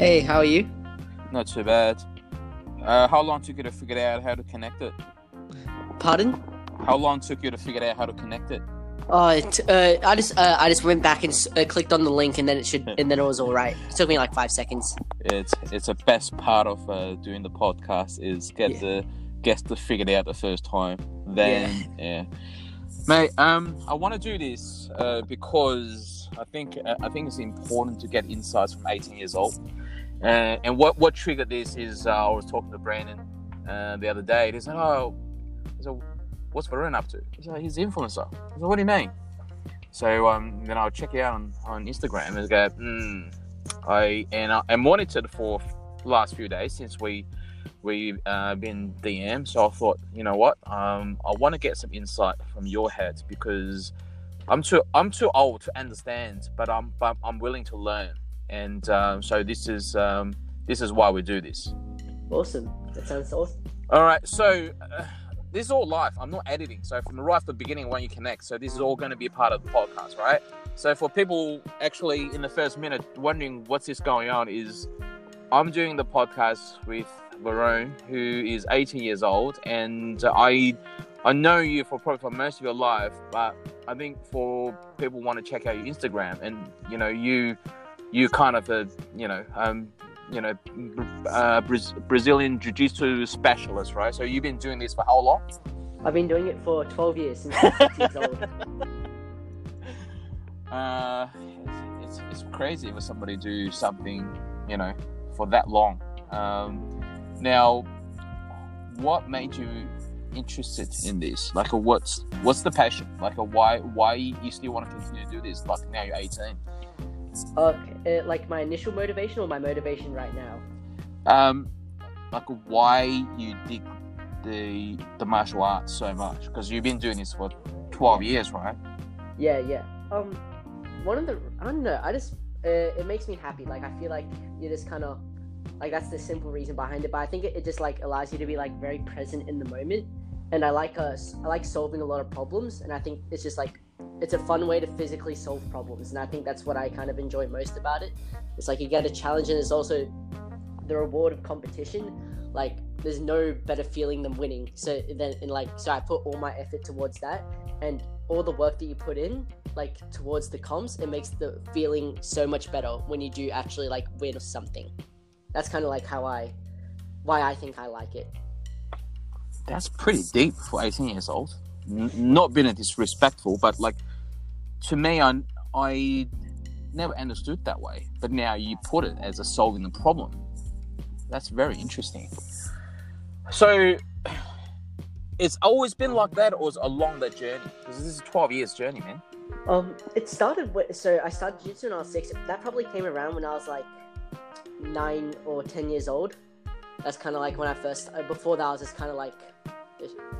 Hey, how are you? Not too bad. Uh, how long took you to figure out how to connect it? Pardon? How long took you to figure out how to connect it? Oh, it, uh, I just uh, I just went back and uh, clicked on the link, and then it should, and then it was all right. It took me like five seconds. It's it's a best part of uh, doing the podcast is get Yeah. the get the figured out the first time. Then yeah, mate. Um, I want to do this uh, because I think uh, I think it's important to get insights from 18 years old. Uh, and what what triggered this is uh, I was talking to Brandon uh, the other day. He said, "Oh, said, what's Varun up to?" He said, "He's an influencer." I said, "What do you mean?" So um, then I'll check it out on, on Instagram and go, hmm. I and I, I monitored for last few days since we we uh, been DM. So I thought, you know what, um, I want to get some insight from your head because I'm too I'm too old to understand, but I'm but I'm willing to learn. And um, so this is um, this is why we do this. Awesome. That sounds awesome. All right, so uh, this is all live. I'm not editing. So from the right at the beginning when you connect, so this is all going to be a part of the podcast, right? So for people actually in the first minute wondering what's this going on, is I'm doing the podcast with Varun, who is 18 years old, and I I know you for probably for most of your life, but I think for people want to check out your Instagram, and you know you you kind of a you know um, you know, uh, Braz- Brazilian Jiu-Jitsu specialist, right? So you've been doing this for how long? I've been doing it for twelve years since I was six years old. Uh, it's, it's crazy for somebody to do something, you know, for that long. Um, now, what made you interested in this? Like, a, what's what's the passion? Like, a why why you still want to continue to do this? Like now you're 18. Okay, uh, like my initial motivation or my motivation right now. Um, like why you dig the the martial arts so much? Because you've been doing this for 12 years, right? Yeah, yeah. Um, one of the I don't know. I just uh, it makes me happy. Like I feel like you're just kind of like that's the simple reason behind it. But I think it, it just like allows you to be like very present in the moment. And I like uh s- I like solving a lot of problems. And I think it's just like it's a fun way to physically solve problems. And I think that's what I kind of enjoy most about it. It's like you get a challenge, and it's also the reward of competition. Like there's no better feeling than winning. So then and like so I put all my effort towards that and all the work that you put in like towards the comps it makes the feeling so much better when you do actually like win something that's kind of like how i why i think i like it That's pretty deep for 18 years old. N- not being disrespectful, but like to me, I I never understood that way. But now you put it as a solving the problem. That's very interesting. So it's always been like that, or along that journey? Because this is a 12 years journey, man. um it started with so i started jiu-jitsu when i was six that probably came around when i was like nine or ten years old that's kind of like when i first uh, before that i was just kind of like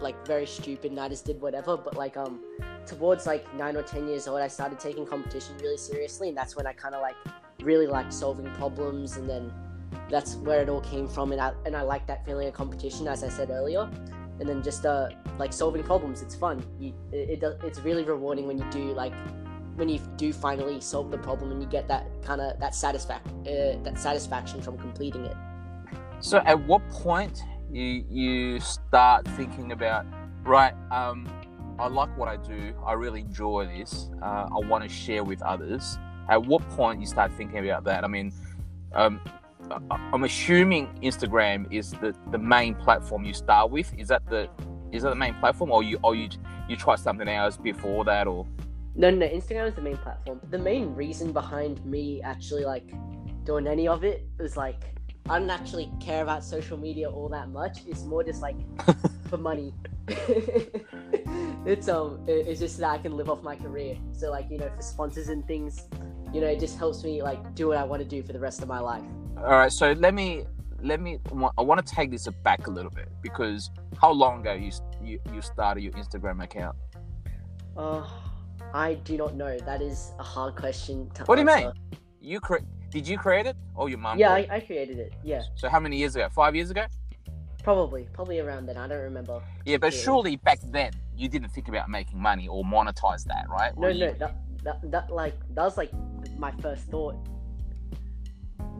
like very stupid and i just did whatever but like um towards like nine or ten years old i started taking competition really seriously and that's when i kind of like really liked solving problems and then that's where it all came from and i and i like that feeling of competition as i said earlier and then just uh like solving problems it's fun. You it, it it's really rewarding when you do like when you do finally solve the problem and you get that kind of that satisfac uh, that satisfaction from completing it So at what point you you start thinking about right? Um, I like what I do. I really enjoy this. Uh, I want to share with others. At what point you start thinking about that? I mean, um, I'm assuming Instagram is the, the main platform you start with. Is that the is that the main platform, or you or you you try something else before that, or no no no instagram is the main platform the main reason behind me actually like doing any of it is like i don't actually care about social media all that much it's more just like for money it's um it- it's just that i can live off my career so like you know for sponsors and things you know it just helps me like do what i want to do for the rest of my life all right? So let me let me. I want to take this back a little bit because how long ago you you, you started your Instagram account? uh i do not know that is a hard question to What do you mean? You cre- did you create it or your mum? yeah I, I created it yeah? So how many years ago? Five years ago? probably probably around then i don't remember Yeah, but Yeah. surely back then you didn't think about making money or monetize that, right? no Or no you- that, that that like that was like my first thought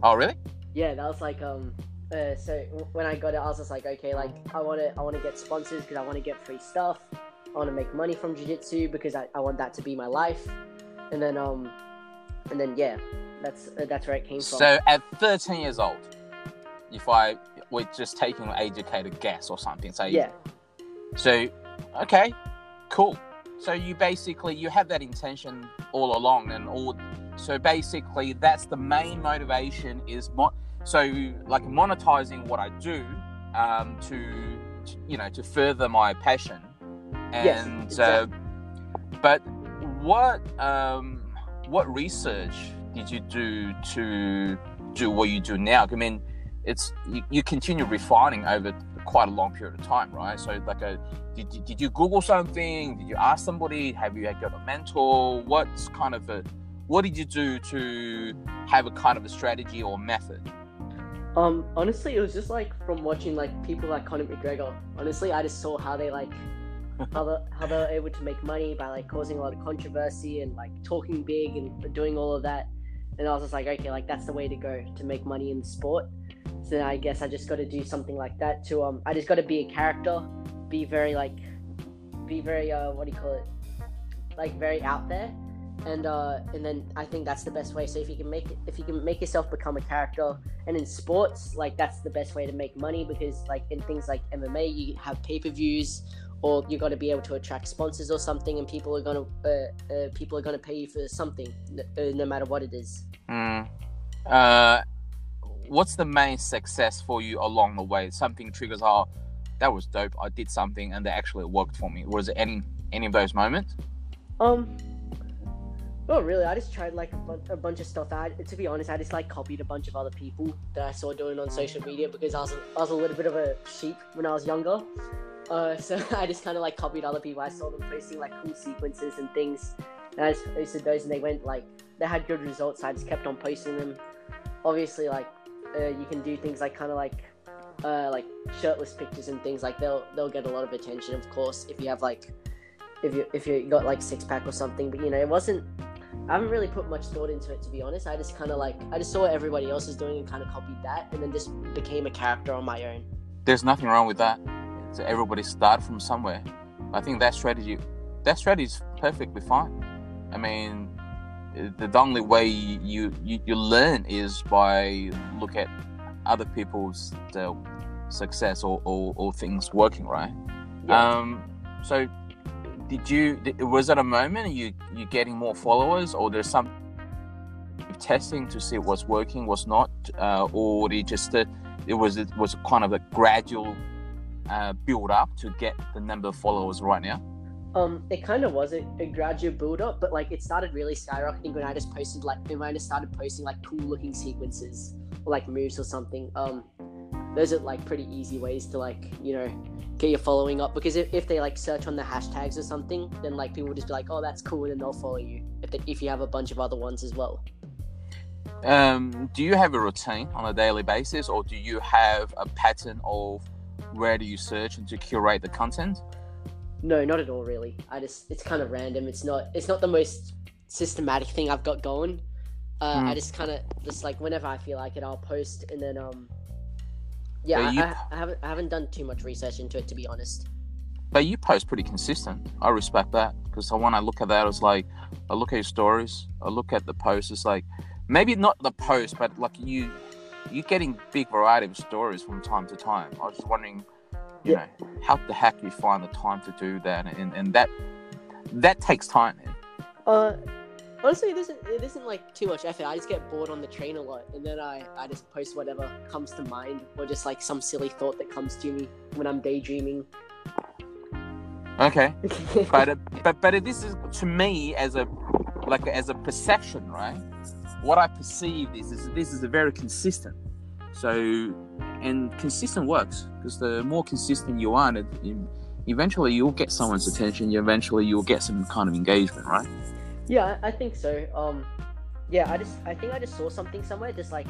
Oh, really? yeah, that was like um. Uh, so when I got it, I was just like, okay, like I want to, I want to get sponsors because I want to get free stuff. I want to make money from jiu-jitsu because I, I want that to be my life. And then um, and then yeah, that's uh, that's where it came from. So at 13 years old, if I we're just taking an educated guess or something, so yeah, So, okay, cool. So you basically you have that intention all along, and all. So basically, that's the main motivation is mo- so like monetizing what I do um, to, to you know to further my passion. And Yes, uh, but what um, what research did you do to do what you do now? I mean, it's you, you continue refining over quite a long period of time, right? So, like, a did you, did you Google something? Did you ask somebody? Have you got a mentor? What's kind of a what did you do to have a kind of a strategy or method? Um, honestly, it was just like from watching like people like Conor McGregor. Honestly, I just saw how they like how they how they're able to make money by like causing a lot of controversy and like talking big and doing all of that. And I was just like, okay, like that's the way to go to make money in the sport. So I guess I just got to do something like that to um. I just got to be a character, be very like, be very uh, what do you call it? Like very out there, and uh, and then I think that's the best way. So if you can make it, if you can make yourself become a character, and in sports, like that's the best way to make money because like in things like MMA, you have pay per views, or you got to be able to attract sponsors or something, and people are gonna uh, uh, people are gonna pay you for something, n- uh, no matter what it is. Mm. Uh, what's the main success for you along the way? Something triggers, oh, that was dope. I did something and that actually worked for me. Was it any any of those moments? Um. Not really. I just tried like a, bun- a bunch of stuff. I, to be honest, I just like copied a bunch of other people that I saw doing on social media because I was a, I was a little bit of a sheep when I was younger. Uh, so I just kind of like copied other people. I saw them posting like cool sequences and things, and I just posted those, and they went like they had good results. So I just kept on posting them. Obviously, like uh, you can do things like kind of like uh, like shirtless pictures and things like they'll they'll get a lot of attention, of course, if you have like if you if you got like six pack or something. But you know, it wasn't. I haven't really put much thought into it to be honest. I just kind of like I just saw what everybody else is doing and kind of copied that, and then just became a character on my own. There's nothing wrong with that. So everybody start from somewhere. I think that strategy, that strategy is perfectly fine. I mean, the, only way you, you you learn is by look at other people's uh, success or, or, or things working right. Yeah. Um, so did you was that a moment you you getting more followers or there's some testing to see what's working what's not uh, or did you just uh, it was it was kind of a gradual uh, build up to get the number of followers right now Um, it kind of was a, a gradual build up, but like it started really skyrocketing when I just posted like when I just started posting like cool looking sequences or like moves or something. Um, those are like pretty easy ways to like you know get your following up because if, if they like search on the hashtags or something, then like people will just be like, oh, that's cool, and then they'll follow you if they, if you have a bunch of other ones as well. um, do you have a routine on a daily basis or do you have a pattern of where do you search and to curate the content No, not at all, really. I just it's kind of random. It's not it's not the most systematic thing I've got going. Uh, Hmm. I just kind of just like whenever I feel like it, I'll post, and then um, yeah, I, you- I, I haven't I haven't done too much research into it to be honest. but you post pretty consistent. I respect that because when I look at that, it's like I look at your stories, I look at the posts. It's like maybe not the post, but like you, you getting big variety of stories from time to time. I was just wondering, you Yeah. know, how the heck you find the time to do that, and, and that that takes time. Man. Uh, honestly, it isn't it isn't like too much effort. I just get bored on the train a lot, and then I I just post whatever comes to mind, or just like some silly thought that comes to me when I'm daydreaming. Okay, but uh, but but this is to me as a like as a perception, right? What I perceive is is this is a very consistent. So and consistent works because the more consistent you are, eventually you'll get someone's attention. You eventually you'll get some kind of engagement, right? Yeah, I I think so. Um, yeah, I just I think I just saw something somewhere, just like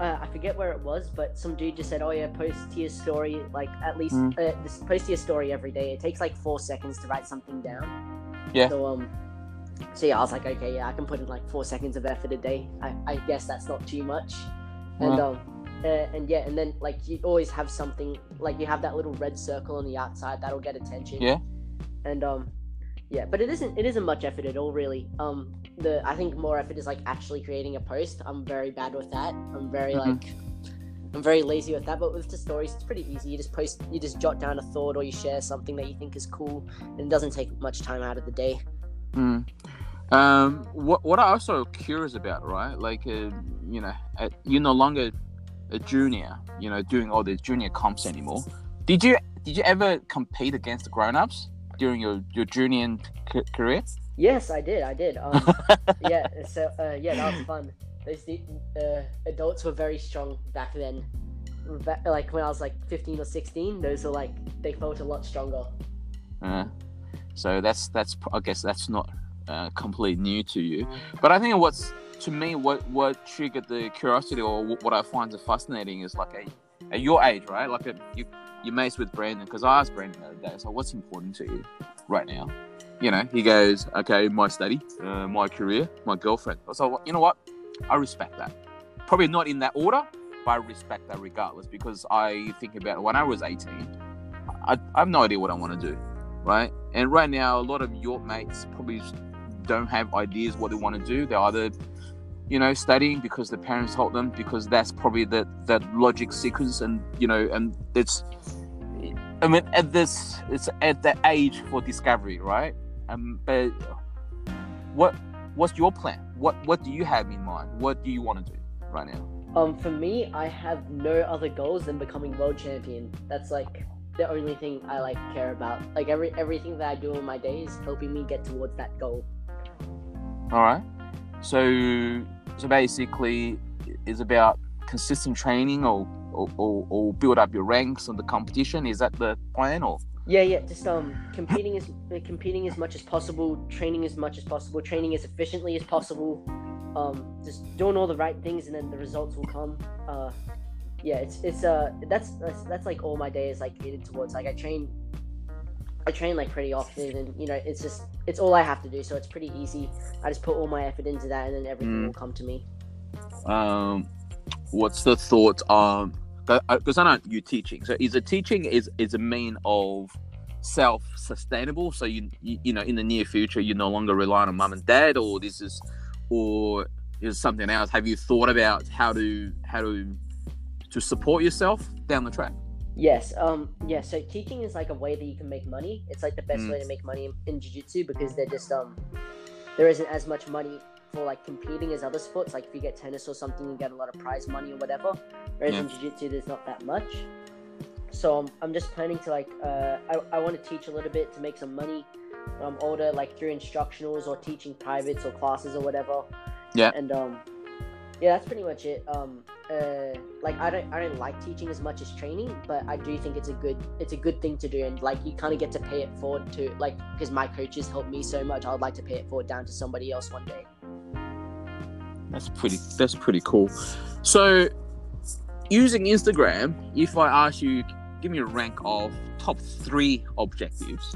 uh, I forget where it was, but some dude just said, "Oh yeah, post to your story like at least Mm. uh, post to your story every day. It takes like four seconds to write something down." Yeah. So um, so yeah, I was like, okay, yeah, I can put in like four seconds of effort a day. I I guess that's not too much. and um uh, and yeah and then like you always have something like you have that little red circle on the outside that'll get attention. Yeah. and um yeah but it isn't it isn't much effort at all really. Um the i think more effort is like actually creating a post. I'm very bad with that. I'm very Mhm. like i'm very lazy with that. But with the stories it's pretty easy. You just post you just jot down a thought or you share something that you think is cool. And it doesn't take much time out of the day Mm. Um, what what I'm also curious about, right? Like, uh, you know, uh, you're no longer a junior, you know, doing all the junior comps anymore. Did you did you ever compete against the grown ups during your your junior c- career? yes i did i did um yeah so uh, yeah that was fun those uh, adults were very strong back then like when i was like 15 or 16 those were like they felt a lot stronger Uh, so that's that's I guess that's not uh, completely new to you, but I think what's to me what what triggered the curiosity or what I find fascinating is like a, at your age, right? Like a, you you mates with Brandon because I asked Brandon the other day, so what's important to you right now? You know, he goes, okay, my study, uh, my career, my girlfriend. So you know what? I respect that. Probably not in that order, but I respect that regardless because I think about when I was 18, I, I have no idea what I want to do right? And right now, a lot of your mates probably don't have ideas what they want to do. They're either, you know, studying because the parents told them, because that's probably the that logic sequence, and you know, and it's, I mean, at this, it's at the age for discovery, right? Um, but what what's your plan? What what do you have in mind? What do you want to do right now? Um, for me, I have no other goals than becoming world champion. That's like the only thing I like care about. Like every everything that I do in my day is helping me get towards that goal. All right. So so basically, it's about consistent training or or, or, or build up your ranks on the competition. Is that the plan or? Yeah, yeah. Just um, competing as competing as much as possible, training as much as possible, training as efficiently as possible. Um, just doing all the right things, and then the results will come. Uh, yeah, it's it's uh that's that's, that's like all my day is like catered towards. Like I train, I train like pretty often, and you know it's just it's all I have to do, so it's pretty easy. I just put all my effort into that, and then everything Mm. will come to me. Um, what's the thought Um, Because I know you teaching. So is a teaching is is a mean of self sustainable? So you, you you know in the near future you're no longer relying on mum and dad, or this is or is something else? Have you thought about how to how to to support yourself down the track? Yes, um, yeah. So teaching is like a way that you can make money. It's like the best Mm. way to make money in, in jiu-jitsu because they're just um, there isn't as much money for like competing as other sports. Like if you get tennis or something, you get a lot of prize money or whatever. Whereas Yeah. in jiu-jitsu, there's not that much. So um, I'm just planning to like, uh, I, I want to teach a little bit to make some money when I'm older, like through instructionals or teaching privates or classes or whatever. Yeah. And um, yeah, that's pretty much it. Um, uh, like I don't I don't like teaching as much as training, but I do think it's a good it's a good thing to do, and like you kind of get to pay it forward to like because my coaches helped me so much. I would like to pay it forward down to somebody else one day. That's pretty. That's pretty cool. So, using Instagram, if I ask you, give me a rank of top three objectives.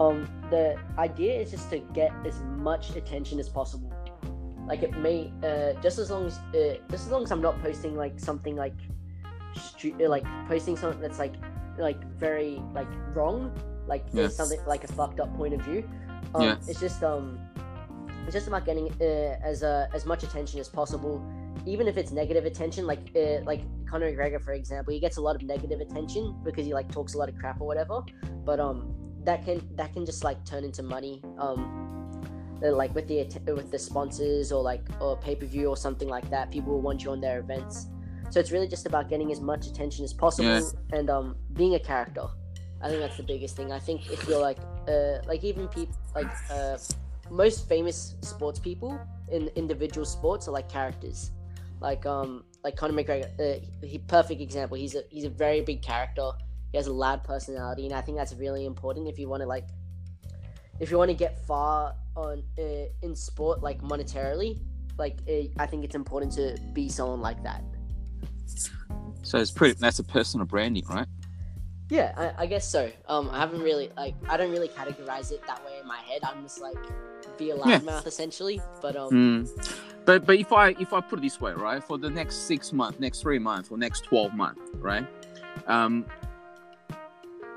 Um, the idea is just to get as much attention as possible. Like it may, uh, just as long as, uh, just as long as I'm not posting like something like, stu- uh, like posting something that's like, like very like wrong, like Yeah. something like a fucked up point of view. Um, Yeah. It's just um, it's just about getting uh, as uh, as much attention as possible, even if it's negative attention. Like uh, like Conor McGregor, for example, he gets a lot of negative attention because he like talks a lot of crap or whatever. But um, that can that can just like turn into money. Um, like with the with the sponsors or like or pay per view or something like that. People will want you on their events. So it's really just about getting as much attention as possible and um, being a character. I think that's the biggest thing. I think if you're like uh, like even people like uh, most famous sports people in individual sports are like characters. Like um like Conor McGregor, uh, he perfect example. He's a he's a very big character. He has a loud personality, and I think that's really important if you want to like if you want to get far on uh, in sport like monetarily. Like uh, I think it's important to be someone like that. So it's pretty. That's a personal branding, right? Yeah, I, I guess so. Um, I haven't really like I don't really categorize it that way in my head. I'm just like be a Yeah. loudmouth essentially. But um, Mm. but but if I if I put it this way, right, for the next six months, next three months, or next twelve months, right, um,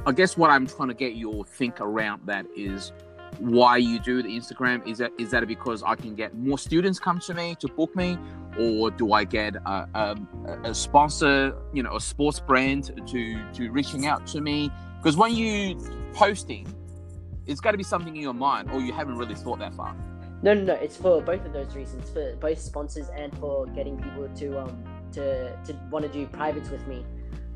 I guess what I'm trying to get you all think around that is why you do the Instagram. Is that is that because I can get more students come to me to book me, or do I get a, a, a sponsor, you know, a sports brand to to reaching out to me? Because when you posting, it's got to be something in your mind, or you haven't really thought that far. No, no, no. It's for both of those reasons, for both sponsors and for getting people to um to to want to do privates with me.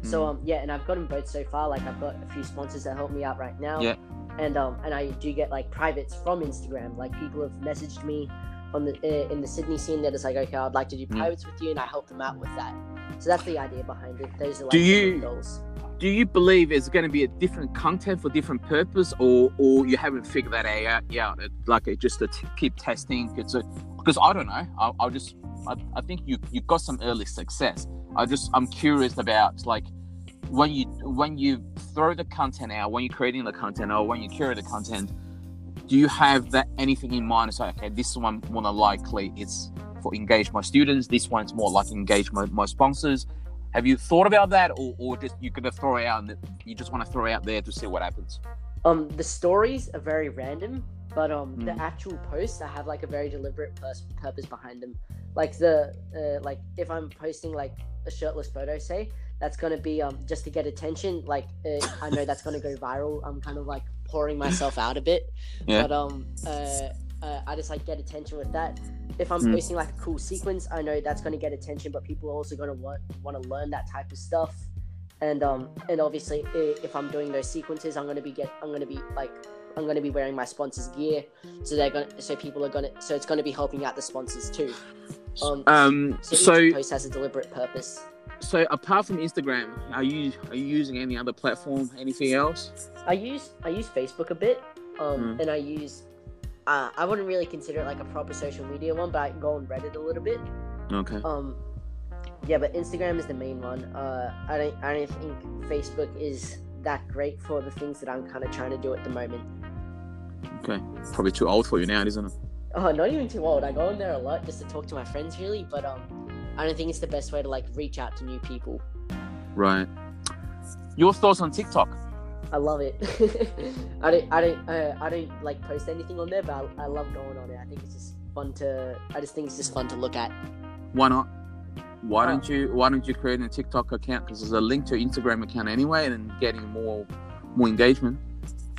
So Mm. um yeah, and I've gotten both so far. Like I've got a few sponsors that help me out right now. Yeah. And um and I do get like privates from Instagram. Like people have messaged me on the uh, in the Sydney scene that is like, okay, I'd like to do Mm. privates with you, and I help them out with that. So that's the idea behind it. Those are like Do you- goals. do you believe it's going to be a different content for different purpose or or you haven't figured that out yet It- like it just to t- keep testing it's because i don't know i'll, I'll just I, I think you you got some early success i just i'm curious about like when you when you throw the content out when you're creating the content or when you curate the content do you have that anything in mind it's like okay this one more than likely it's for engage my students this one's more like engage my, my sponsors have you thought about that, or, or just you're gonna throw it out and you just want to throw it out there to see what happens? Um, the stories are very random, but um, the Mm. actual posts I have like a very deliberate pers- purpose behind them. Like the uh, like if I'm posting like a shirtless photo, say that's gonna be um just to get attention. Like uh, I know that's gonna go viral. I'm kind of like pouring myself out a bit, Yeah. but um uh, uh, I just like get attention with that. If I'm Mm. posting like a cool sequence, I know that's gonna get attention, but people are also gonna want want to learn that type of stuff and um and obviously if i'm doing those sequences i'm to be get i'm to be like i'm going to be wearing my sponsors gear so they're going to so people are going to so it's going to be helping out the sponsors too um, Um. so, So, each post has a deliberate purpose so apart from Instagram, are you are you using any other platform? Anything else? i use i use facebook a bit um Mm. and i use uh, i wouldn't really consider it like a proper social media one but i go on reddit a little bit Okay. um yeah but instagram is the main one uh i don't i don't think facebook is that great for the things that i'm kind of trying to do at the moment Okay. Probably too old for you now, isn't it? Oh, not even too old. I go in there a lot just to talk to my friends, really. But um, I don't think it's the best way to like reach out to new people. Right. Your thoughts on TikTok? I love it. I don't, I don't, uh, I don't like post anything on there, but I, I love going on it. I think it's just fun to. I just think it's just fun to look at. Why not? Why Oh. don't you Why don't you create a TikTok account? Because there's a link to your Instagram account anyway, and getting more more engagement.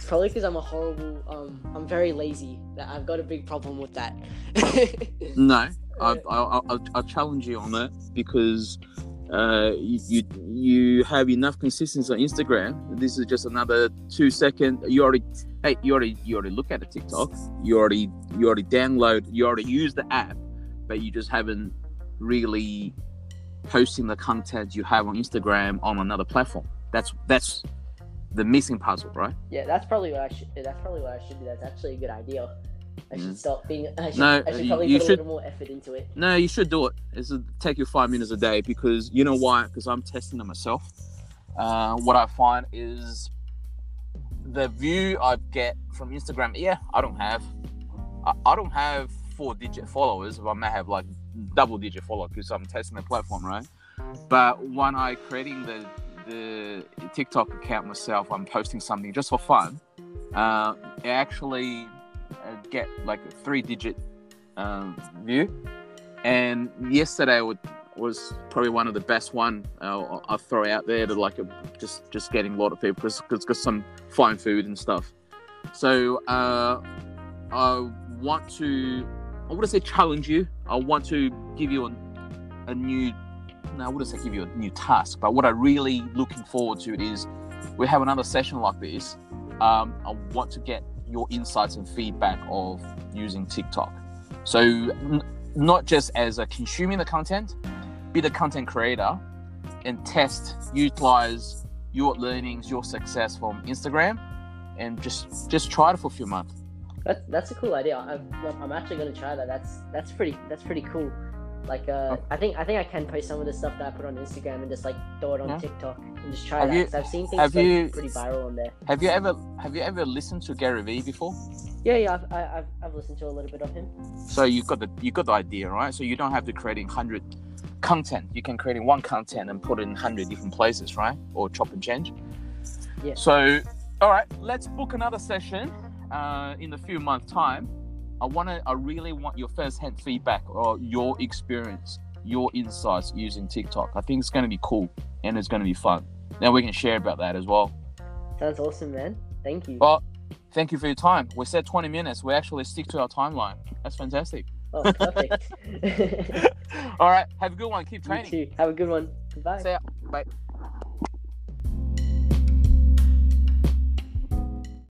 Probably because I'm a horrible. Um, I'm very lazy. That I've got a big problem with that. No, I, I, I, I challenge you on that because uh, you, you you have enough consistency on Instagram. This is just another two second. You already hey you already you already look at the TikTok. You already you already download. You already use the app, but you just haven't really posting the content you have on Instagram on another platform. That's that's the missing puzzle, right? yeah, that's probably what I should. That's probably what I should do. That's actually a good idea. I should Mm. stop being. I should, No, I should probably you put should- a little more effort into it. No, you should do it. It's a, take you five minutes a day because you know why? Because I'm testing it myself. Uh, what I find is the view I get from Instagram. Yeah, I don't have, I, I don't have four digit followers. But I may have like double digit followers because I'm testing the platform, right? But when I creating the the TikTok account myself, I'm posting something just for fun. Uh, I actually get like a three digit um, view. And yesterday would, was probably one of the best one uh, I throw out there to like a, just just getting a lot of people because it's got some fine food and stuff. So uh, I want to I wouldn't say challenge you. I want to give you a, a new I wouldn't say give you a new task, but what I'm really looking forward to is we have another session like this. Um, I want to get your insights and feedback of using TikTok. So n- not just as a consuming the content, be the content creator and test, utilize your learnings, your success from Instagram, and just just try it for a few months. That's that's a cool idea. I'm, I'm actually gonna try that. That's that's pretty that's pretty cool. Like uh, I think I think I can post some of the stuff that I put on Instagram and just like throw it on Yeah. TikTok and just try Have that. you- I've seen things have go you- pretty viral on there. Have you ever have you ever listened to Gary Vee before? Yeah, yeah, I've, I- I've, I've listened to a little bit of him. So you got the you got the idea, right? So you don't have to creating hundred content. You can create in one content and put it in hundred different places, right? Or chop and change. Yeah. So, all right, let's book another session uh, in a few months' time. I want to. I really want your first-hand feedback or your experience, your insights using TikTok. I think it's going to be cool and it's going to be fun. Then we can share about that as well. Sounds awesome, man. Thank you. Well, thank you for your time. We said 20 minutes. We actually stick to our timeline. That's fantastic. Oh, perfect. All right. Have a good one. Keep training. too. Have a good one. Goodbye. See ya. Bye.